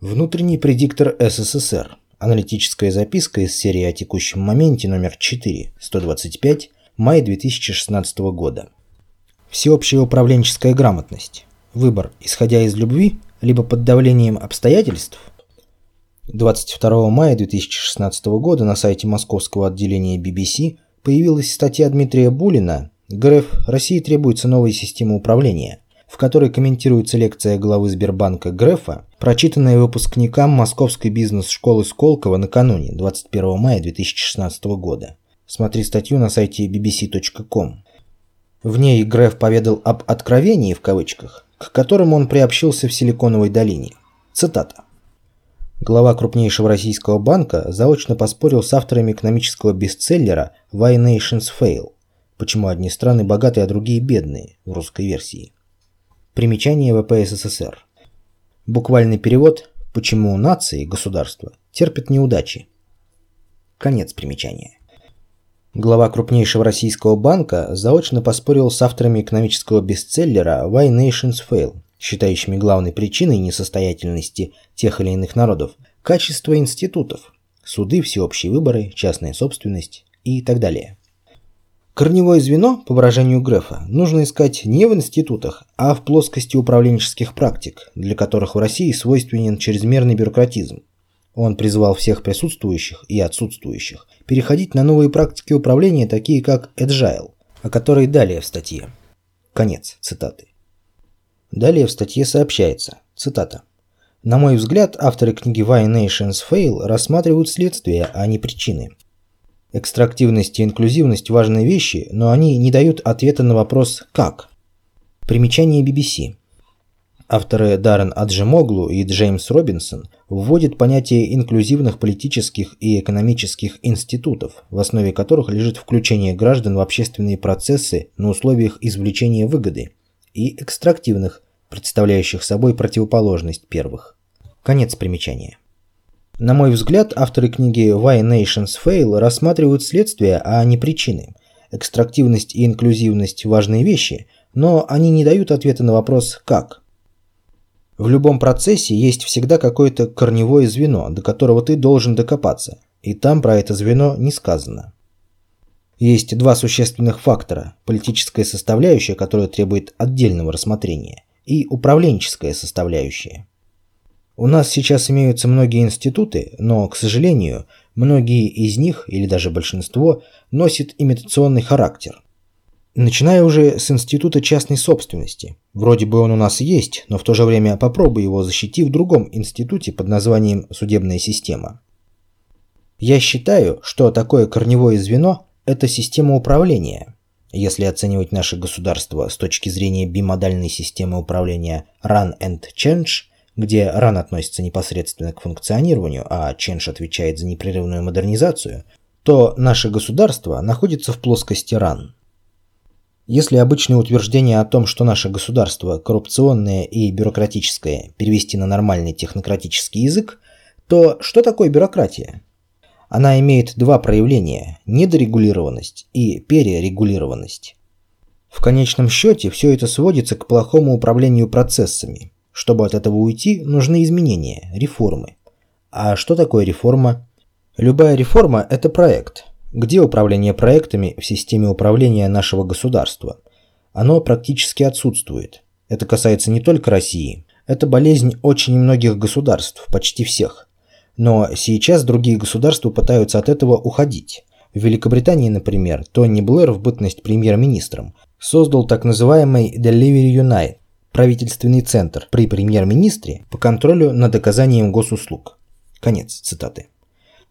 Внутренний предиктор СССР. Аналитическая записка из серии о текущем моменте номер 4, 125, май 2016 года. Всеобщая управленческая грамотность. Выбор, исходя из любви, либо под давлением обстоятельств. 22 мая 2016 года на сайте московского отделения BBC появилась статья Дмитрия Булина «ГРФ России требуется новая система управления», в которой комментируется лекция главы Сбербанка Грефа, прочитанная выпускникам Московской бизнес-школы Сколково накануне, 21 мая 2016 года. Смотри статью на сайте bbc.com. В ней Греф поведал об «откровении» в кавычках, к которому он приобщился в Силиконовой долине. Цитата. Глава крупнейшего российского банка заочно поспорил с авторами экономического бестселлера «Why Nations Fail» «Почему одни страны богатые, а другие бедные» в русской версии. Примечание ВП СССР. Буквальный перевод «Почему нации, государства, терпят неудачи». Конец примечания. Глава крупнейшего российского банка заочно поспорил с авторами экономического бестселлера «Why Nations Fail», считающими главной причиной несостоятельности тех или иных народов качество институтов, суды, всеобщие выборы, частная собственность и так далее. Корневое звено, по выражению Грефа, нужно искать не в институтах, а в плоскости управленческих практик, для которых в России свойственен чрезмерный бюрократизм. Он призвал всех присутствующих и отсутствующих переходить на новые практики управления, такие как Agile, о которой далее в статье. Конец цитаты. Далее в статье сообщается, цитата. На мой взгляд, авторы книги Why Nations Fail рассматривают следствия, а не причины. Экстрактивность и инклюзивность – важные вещи, но они не дают ответа на вопрос «как?». Примечание BBC. Авторы Даррен Аджемоглу и Джеймс Робинсон вводят понятие инклюзивных политических и экономических институтов, в основе которых лежит включение граждан в общественные процессы на условиях извлечения выгоды, и экстрактивных, представляющих собой противоположность первых. Конец примечания. На мой взгляд, авторы книги Why Nations Fail рассматривают следствия, а не причины. Экстрактивность и инклюзивность – важные вещи, но они не дают ответа на вопрос «как?». В любом процессе есть всегда какое-то корневое звено, до которого ты должен докопаться, и там про это звено не сказано. Есть два существенных фактора – политическая составляющая, которая требует отдельного рассмотрения, и управленческая составляющая. У нас сейчас имеются многие институты, но, к сожалению, многие из них, или даже большинство, носят имитационный характер. Начиная уже с института частной собственности. Вроде бы он у нас есть, но в то же время попробуй его защити в другом институте под названием «Судебная система». Я считаю, что такое корневое звено – это система управления. Если оценивать наше государство с точки зрения бимодальной системы управления Run and Change – где ран относится непосредственно к функционированию, а Ченш отвечает за непрерывную модернизацию, то наше государство находится в плоскости ран. Если обычное утверждение о том, что наше государство коррупционное и бюрократическое, перевести на нормальный технократический язык, то что такое бюрократия? Она имеет два проявления – недорегулированность и перерегулированность. В конечном счете все это сводится к плохому управлению процессами – чтобы от этого уйти, нужны изменения, реформы. А что такое реформа? Любая реформа – это проект. Где управление проектами в системе управления нашего государства? Оно практически отсутствует. Это касается не только России. Это болезнь очень многих государств, почти всех. Но сейчас другие государства пытаются от этого уходить. В Великобритании, например, Тони Блэр в бытность премьер-министром создал так называемый Delivery Unite, правительственный центр при премьер-министре по контролю над оказанием госуслуг. Конец цитаты.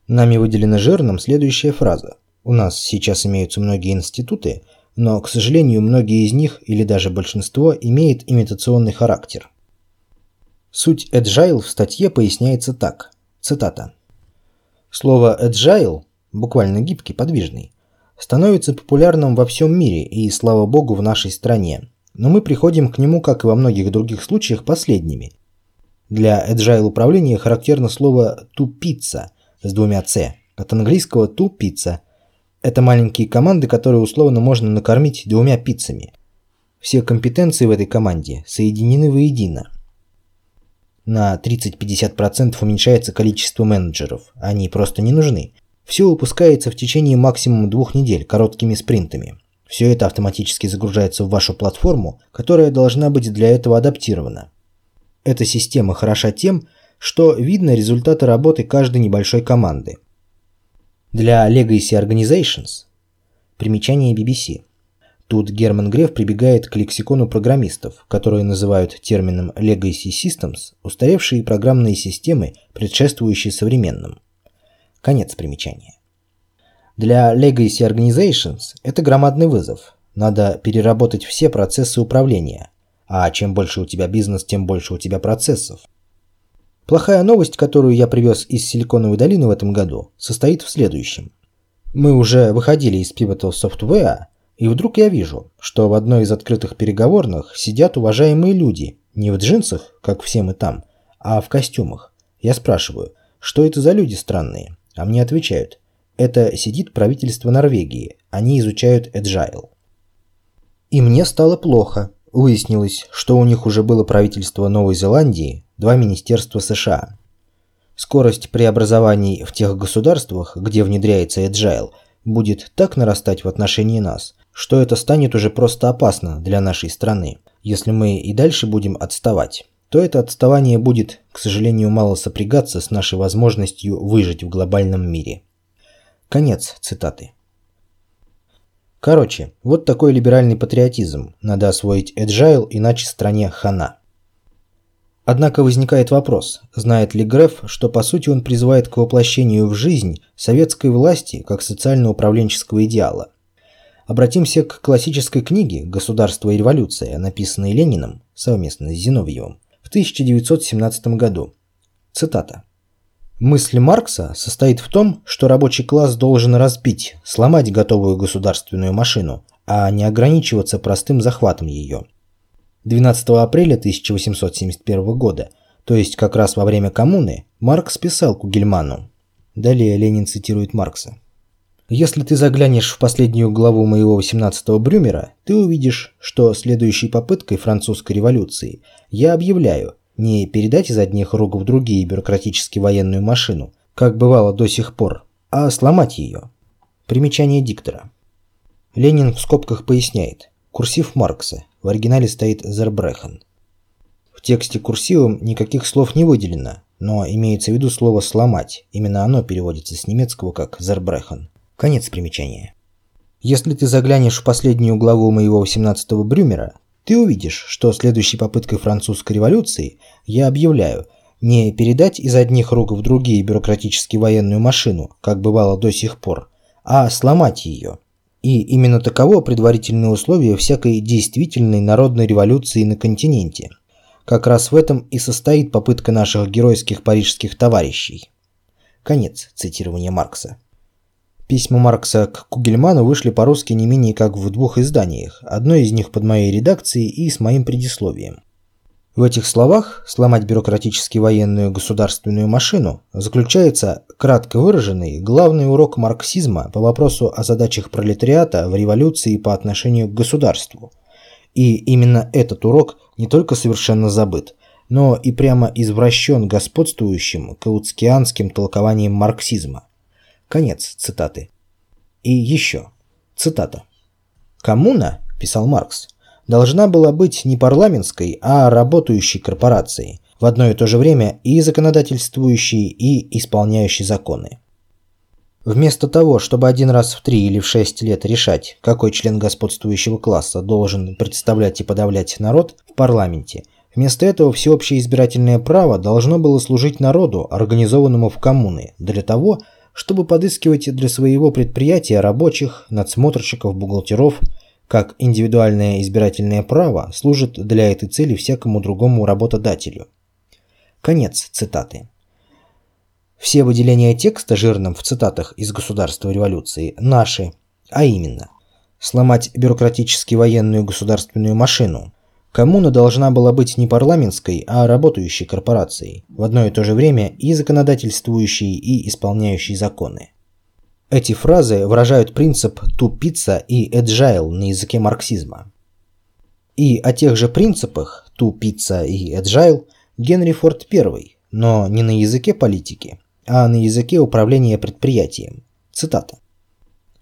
Нами выделена жирным следующая фраза. У нас сейчас имеются многие институты, но, к сожалению, многие из них, или даже большинство, имеют имитационный характер. Суть agile в статье поясняется так. Цитата. Слово agile, буквально гибкий, подвижный, становится популярным во всем мире и, слава богу, в нашей стране но мы приходим к нему, как и во многих других случаях, последними. Для agile управления характерно слово «тупица» с двумя «ц», от английского «тупица». Это маленькие команды, которые условно можно накормить двумя пиццами. Все компетенции в этой команде соединены воедино. на 30-50% уменьшается количество менеджеров, они просто не нужны. Все выпускается в течение максимум двух недель короткими спринтами. Все это автоматически загружается в вашу платформу, которая должна быть для этого адаптирована. Эта система хороша тем, что видно результаты работы каждой небольшой команды. Для Legacy Organizations примечание BBC. Тут Герман Греф прибегает к лексикону программистов, которые называют термином Legacy Systems устаревшие программные системы, предшествующие современным. Конец примечания. Для Legacy Organizations это громадный вызов. Надо переработать все процессы управления. А чем больше у тебя бизнес, тем больше у тебя процессов. Плохая новость, которую я привез из Силиконовой долины в этом году, состоит в следующем. Мы уже выходили из Pivotal Software, и вдруг я вижу, что в одной из открытых переговорных сидят уважаемые люди, не в джинсах, как все мы там, а в костюмах. Я спрашиваю, что это за люди странные? А мне отвечают, это сидит правительство Норвегии, они изучают Agile. И мне стало плохо. Выяснилось, что у них уже было правительство Новой Зеландии, два министерства США. Скорость преобразований в тех государствах, где внедряется Agile, будет так нарастать в отношении нас, что это станет уже просто опасно для нашей страны. Если мы и дальше будем отставать, то это отставание будет, к сожалению, мало сопрягаться с нашей возможностью выжить в глобальном мире. Конец цитаты. Короче, вот такой либеральный патриотизм. Надо освоить agile, иначе стране хана. Однако возникает вопрос, знает ли Греф, что по сути он призывает к воплощению в жизнь советской власти как социально-управленческого идеала. Обратимся к классической книге «Государство и революция», написанной Лениным совместно с Зиновьевым в 1917 году. Цитата. Мысль Маркса состоит в том, что рабочий класс должен разбить, сломать готовую государственную машину, а не ограничиваться простым захватом ее. 12 апреля 1871 года, то есть как раз во время коммуны, Маркс писал Кугельману. Далее Ленин цитирует Маркса. «Если ты заглянешь в последнюю главу моего 18-го Брюмера, ты увидишь, что следующей попыткой французской революции я объявляю не передать из одних рук в другие бюрократически военную машину, как бывало до сих пор, а сломать ее». Примечание диктора. Ленин в скобках поясняет. Курсив Маркса. В оригинале стоит Зербрехен. В тексте курсивом никаких слов не выделено, но имеется в виду слово «сломать». Именно оно переводится с немецкого как «зербрехен». Конец примечания. Если ты заглянешь в последнюю главу моего 18-го Брюмера, ты увидишь, что следующей попыткой французской революции я объявляю не передать из одних рук в другие бюрократически военную машину, как бывало до сих пор, а сломать ее. И именно таково предварительное условие всякой действительной народной революции на континенте. Как раз в этом и состоит попытка наших геройских парижских товарищей. Конец цитирования Маркса. Письма Маркса к Кугельману вышли по-русски не менее как в двух изданиях, одно из них под моей редакцией и с моим предисловием. В этих словах «сломать бюрократически военную государственную машину» заключается кратко выраженный главный урок марксизма по вопросу о задачах пролетариата в революции по отношению к государству. И именно этот урок не только совершенно забыт, но и прямо извращен господствующим каутскианским толкованием марксизма. Конец цитаты. И еще. Цитата. «Коммуна, – писал Маркс, – должна была быть не парламентской, а работающей корпорацией, в одно и то же время и законодательствующей, и исполняющей законы. Вместо того, чтобы один раз в три или в шесть лет решать, какой член господствующего класса должен представлять и подавлять народ в парламенте, вместо этого всеобщее избирательное право должно было служить народу, организованному в коммуны, для того, чтобы подыскивать для своего предприятия рабочих, надсмотрщиков, бухгалтеров – как индивидуальное избирательное право служит для этой цели всякому другому работодателю. Конец цитаты. Все выделения текста жирным в цитатах из «Государства революции» наши, а именно сломать бюрократически военную государственную машину. Коммуна должна была быть не парламентской, а работающей корпорацией, в одно и то же время и законодательствующей, и исполняющей законы. Эти фразы выражают принцип «тупица» и «agile» на языке марксизма. И о тех же принципах «тупица» и «agile» Генри Форд I, но не на языке политики, а на языке управления предприятием. Цитата.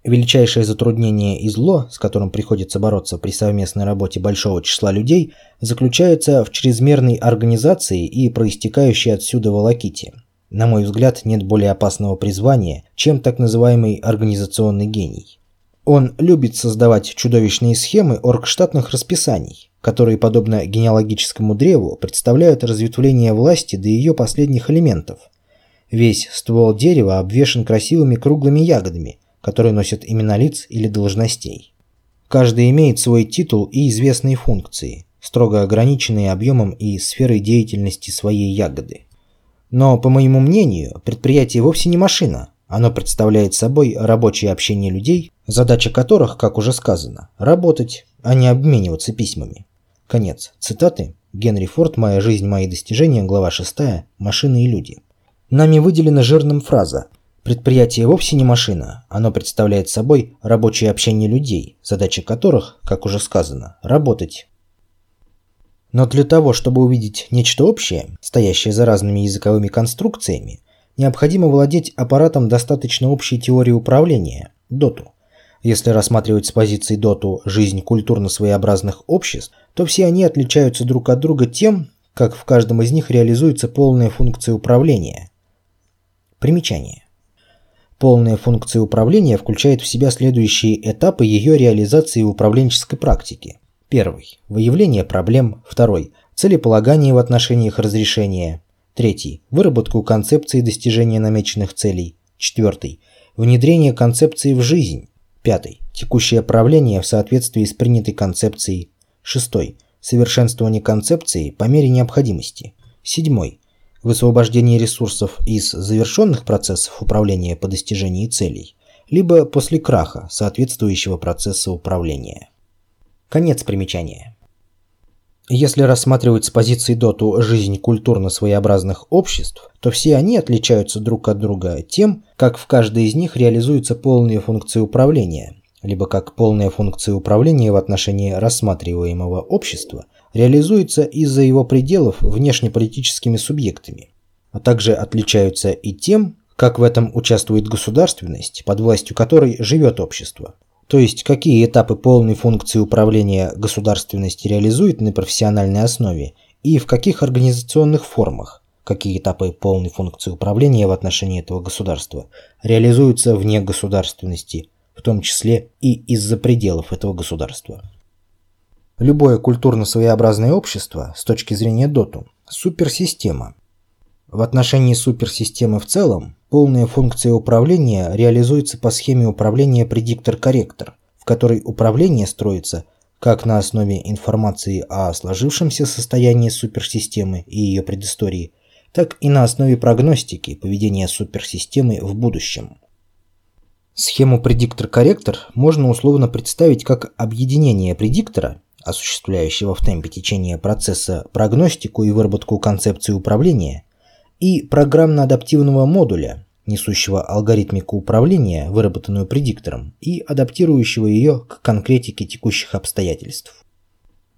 Величайшее затруднение и зло, с которым приходится бороться при совместной работе большого числа людей, заключается в чрезмерной организации и проистекающей отсюда волоките. На мой взгляд, нет более опасного призвания, чем так называемый организационный гений. Он любит создавать чудовищные схемы оргштатных расписаний, которые, подобно генеалогическому древу, представляют разветвление власти до ее последних элементов. Весь ствол дерева обвешан красивыми круглыми ягодами – которые носят имена лиц или должностей. Каждый имеет свой титул и известные функции, строго ограниченные объемом и сферой деятельности своей ягоды. Но, по моему мнению, предприятие вовсе не машина. Оно представляет собой рабочее общение людей, задача которых, как уже сказано, работать, а не обмениваться письмами. Конец цитаты. Генри Форд «Моя жизнь, мои достижения», глава 6, «Машины и люди». Нами выделена жирным фраза Предприятие вовсе не машина, оно представляет собой рабочее общение людей, задача которых, как уже сказано, работать. Но для того, чтобы увидеть нечто общее, стоящее за разными языковыми конструкциями, необходимо владеть аппаратом достаточно общей теории управления – доту. Если рассматривать с позиции доту жизнь культурно-своеобразных обществ, то все они отличаются друг от друга тем, как в каждом из них реализуется полная функция управления. Примечание. Полная функция управления включает в себя следующие этапы ее реализации в управленческой практике. Первый – выявление проблем. Второй – целеполагание в отношении их разрешения. Третий – выработку концепции достижения намеченных целей. Четвертый – внедрение концепции в жизнь. Пятый – текущее правление в соответствии с принятой концепцией. Шестой – совершенствование концепции по мере необходимости. Седьмой высвобождение ресурсов из завершенных процессов управления по достижении целей, либо после краха соответствующего процесса управления. Конец примечания. Если рассматривать с позиции доту жизнь культурно-своеобразных обществ, то все они отличаются друг от друга тем, как в каждой из них реализуются полные функции управления, либо как полная функция управления в отношении рассматриваемого общества реализуется из-за его пределов внешнеполитическими субъектами, а также отличаются и тем, как в этом участвует государственность, под властью которой живет общество. То есть, какие этапы полной функции управления государственности реализует на профессиональной основе и в каких организационных формах, какие этапы полной функции управления в отношении этого государства реализуются вне государственности, в том числе и из-за пределов этого государства. Любое культурно-своеобразное общество, с точки зрения доту, суперсистема. В отношении суперсистемы в целом, полная функция управления реализуется по схеме управления предиктор-корректор, в которой управление строится как на основе информации о сложившемся состоянии суперсистемы и ее предыстории, так и на основе прогностики поведения суперсистемы в будущем. Схему предиктор-корректор можно условно представить как объединение предиктора осуществляющего в темпе течения процесса прогностику и выработку концепции управления, и программно-адаптивного модуля, несущего алгоритмику управления, выработанную предиктором, и адаптирующего ее к конкретике текущих обстоятельств.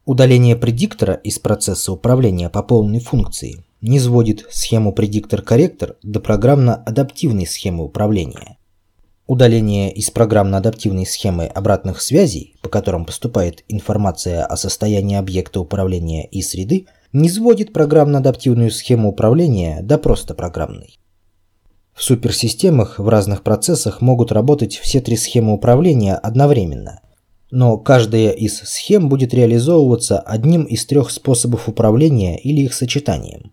Удаление предиктора из процесса управления по полной функции не сводит схему предиктор-корректор до программно-адаптивной схемы управления. Удаление из программно-адаптивной схемы обратных связей, по которым поступает информация о состоянии объекта управления и среды, не сводит программно-адаптивную схему управления до просто программной. В суперсистемах в разных процессах могут работать все три схемы управления одновременно, но каждая из схем будет реализовываться одним из трех способов управления или их сочетанием.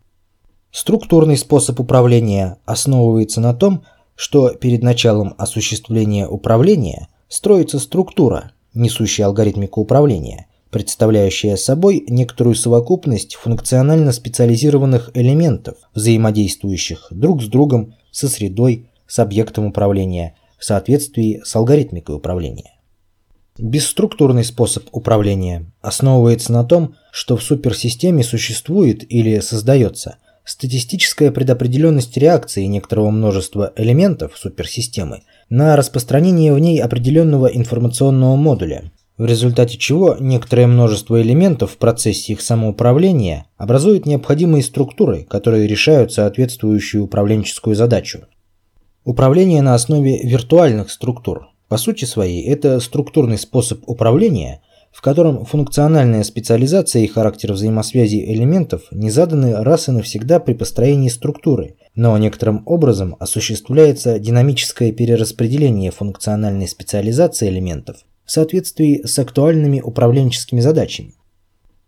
Структурный способ управления основывается на том, что перед началом осуществления управления строится структура, несущая алгоритмику управления, представляющая собой некоторую совокупность функционально специализированных элементов, взаимодействующих друг с другом, со средой, с объектом управления, в соответствии с алгоритмикой управления. Бесструктурный способ управления основывается на том, что в суперсистеме существует или создается статистическая предопределенность реакции некоторого множества элементов суперсистемы на распространение в ней определенного информационного модуля, в результате чего некоторое множество элементов в процессе их самоуправления образуют необходимые структуры, которые решают соответствующую управленческую задачу. Управление на основе виртуальных структур. По сути своей, это структурный способ управления, в котором функциональная специализация и характер взаимосвязи элементов не заданы раз и навсегда при построении структуры, но некоторым образом осуществляется динамическое перераспределение функциональной специализации элементов в соответствии с актуальными управленческими задачами.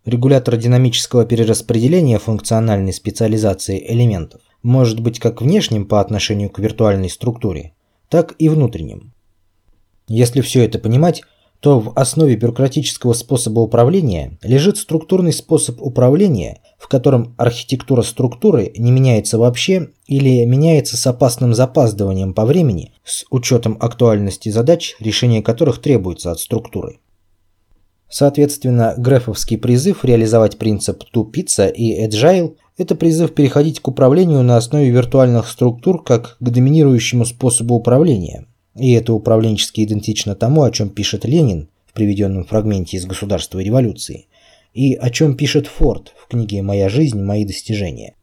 Регулятор динамического перераспределения функциональной специализации элементов может быть как внешним по отношению к виртуальной структуре, так и внутренним. Если все это понимать, то в основе бюрократического способа управления лежит структурный способ управления, в котором архитектура структуры не меняется вообще или меняется с опасным запаздыванием по времени с учетом актуальности задач, решение которых требуется от структуры. Соответственно, грефовский призыв реализовать принцип Two Pizza и Agile – это призыв переходить к управлению на основе виртуальных структур как к доминирующему способу управления – и это управленчески идентично тому, о чем пишет Ленин в приведенном фрагменте из «Государства и революции», и о чем пишет Форд в книге «Моя жизнь. Мои достижения».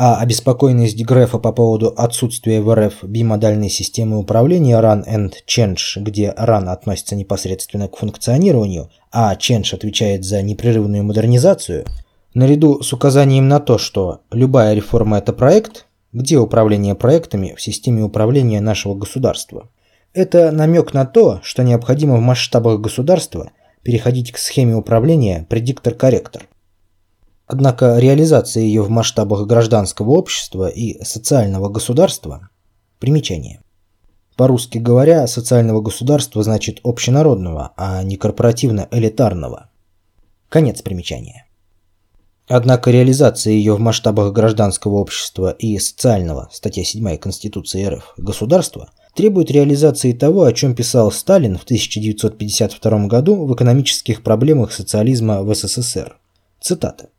А обеспокоенность Грефа по поводу отсутствия в РФ бимодальной системы управления Run and Change, где Run относится непосредственно к функционированию, а Change отвечает за непрерывную модернизацию, наряду с указанием на то, что любая реформа – это проект, где управление проектами в системе управления нашего государства? Это намек на то, что необходимо в масштабах государства переходить к схеме управления предиктор-корректор. Однако реализация ее в масштабах гражданского общества и социального государства – примечание. По-русски говоря, социального государства значит общенародного, а не корпоративно-элитарного. Конец примечания. Однако реализация ее в масштабах гражданского общества и социального, статья 7 Конституции РФ, государства, требует реализации того, о чем писал Сталин в 1952 году в экономических проблемах социализма в СССР. Цитата.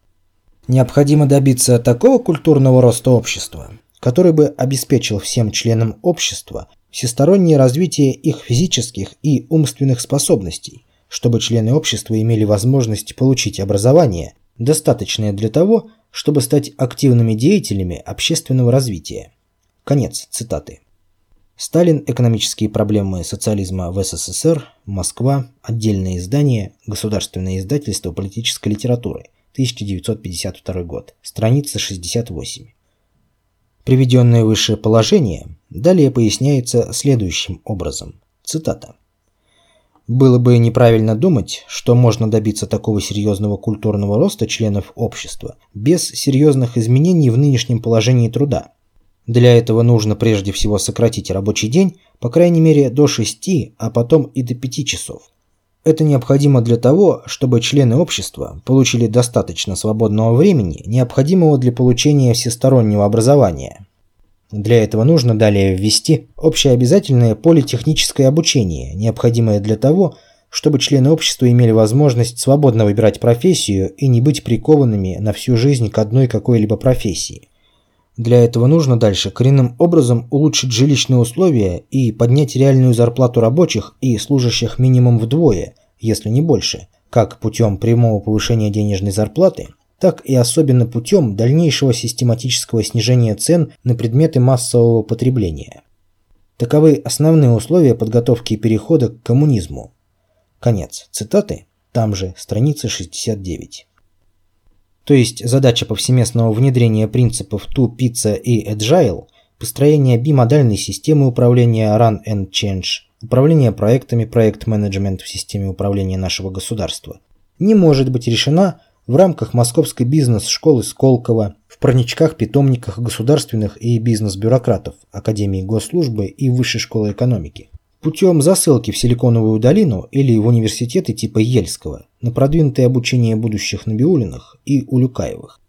«Необходимо добиться такого культурного роста общества, который бы обеспечил всем членам общества всестороннее развитие их физических и умственных способностей, чтобы члены общества имели возможность получить образование, достаточное для того, чтобы стать активными деятелями общественного развития. Конец цитаты. Сталин. Экономические проблемы социализма в СССР. Москва. Отдельное издание. Государственное издательство политической литературы. 1952 год. Страница 68. Приведенное выше положение далее поясняется следующим образом. Цитата. Было бы неправильно думать, что можно добиться такого серьезного культурного роста членов общества без серьезных изменений в нынешнем положении труда. Для этого нужно прежде всего сократить рабочий день, по крайней мере, до 6, а потом и до 5 часов. Это необходимо для того, чтобы члены общества получили достаточно свободного времени, необходимого для получения всестороннего образования, для этого нужно далее ввести общеобязательное политехническое обучение, необходимое для того, чтобы члены общества имели возможность свободно выбирать профессию и не быть прикованными на всю жизнь к одной какой-либо профессии. Для этого нужно дальше коренным образом улучшить жилищные условия и поднять реальную зарплату рабочих и служащих минимум вдвое, если не больше, как путем прямого повышения денежной зарплаты – так и особенно путем дальнейшего систематического снижения цен на предметы массового потребления. Таковы основные условия подготовки перехода к коммунизму. Конец цитаты, там же страница 69. То есть задача повсеместного внедрения принципов Two Pizza и Agile, построение бимодальной системы управления Run and Change, управление проектами, проект-менеджмент в системе управления нашего государства, не может быть решена в рамках Московской бизнес-школы Сколково, в парничках-питомниках государственных и бизнес-бюрократов Академии госслужбы и Высшей школы экономики. Путем засылки в Силиконовую долину или в университеты типа Ельского на продвинутое обучение будущих Набиулиных и Улюкаевых.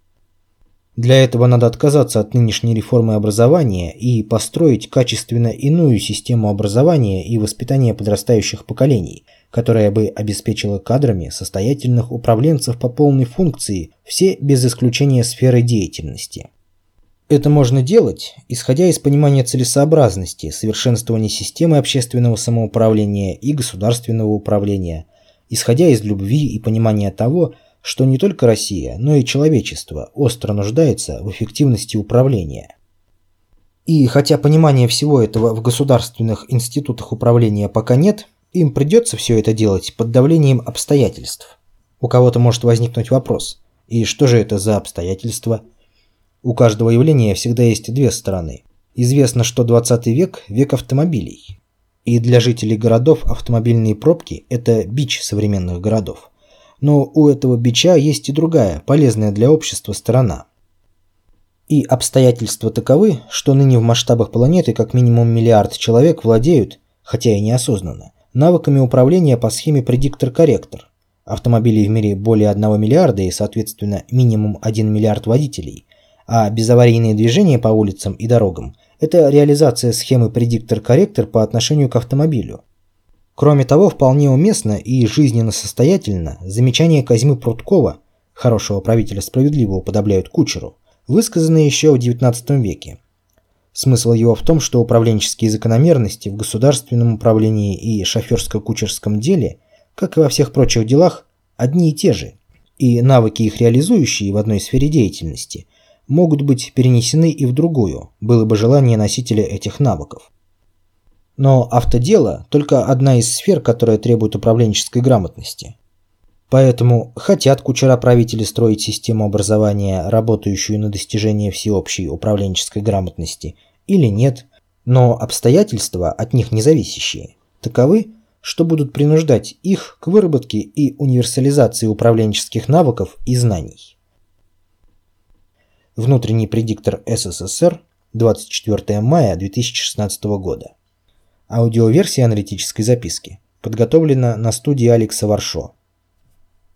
Для этого надо отказаться от нынешней реформы образования и построить качественно иную систему образования и воспитания подрастающих поколений – которая бы обеспечила кадрами состоятельных управленцев по полной функции все без исключения сферы деятельности. Это можно делать, исходя из понимания целесообразности, совершенствования системы общественного самоуправления и государственного управления, исходя из любви и понимания того, что не только Россия, но и человечество остро нуждается в эффективности управления. И хотя понимания всего этого в государственных институтах управления пока нет, им придется все это делать под давлением обстоятельств. У кого-то может возникнуть вопрос, и что же это за обстоятельства? У каждого явления всегда есть две стороны. Известно, что 20 век – век автомобилей. И для жителей городов автомобильные пробки – это бич современных городов. Но у этого бича есть и другая, полезная для общества сторона – и обстоятельства таковы, что ныне в масштабах планеты как минимум миллиард человек владеют, хотя и неосознанно, навыками управления по схеме предиктор-корректор. Автомобилей в мире более 1 миллиарда и, соответственно, минимум 1 миллиард водителей, а безаварийные движения по улицам и дорогам – это реализация схемы предиктор-корректор по отношению к автомобилю. Кроме того, вполне уместно и жизненно состоятельно замечание Козьмы Пруткова, хорошего правителя справедливо уподобляют кучеру, высказанный еще в XIX веке. Смысл его в том, что управленческие закономерности в государственном управлении и шоферско-кучерском деле, как и во всех прочих делах, одни и те же, и навыки их реализующие в одной сфере деятельности могут быть перенесены и в другую, было бы желание носителя этих навыков. Но автодело – только одна из сфер, которая требует управленческой грамотности. Поэтому хотят кучера-правители строить систему образования, работающую на достижение всеобщей управленческой грамотности, или нет, но обстоятельства, от них независящие, таковы, что будут принуждать их к выработке и универсализации управленческих навыков и знаний. Внутренний предиктор СССР, 24 мая 2016 года. Аудиоверсия аналитической записки подготовлена на студии Алекса Варшо.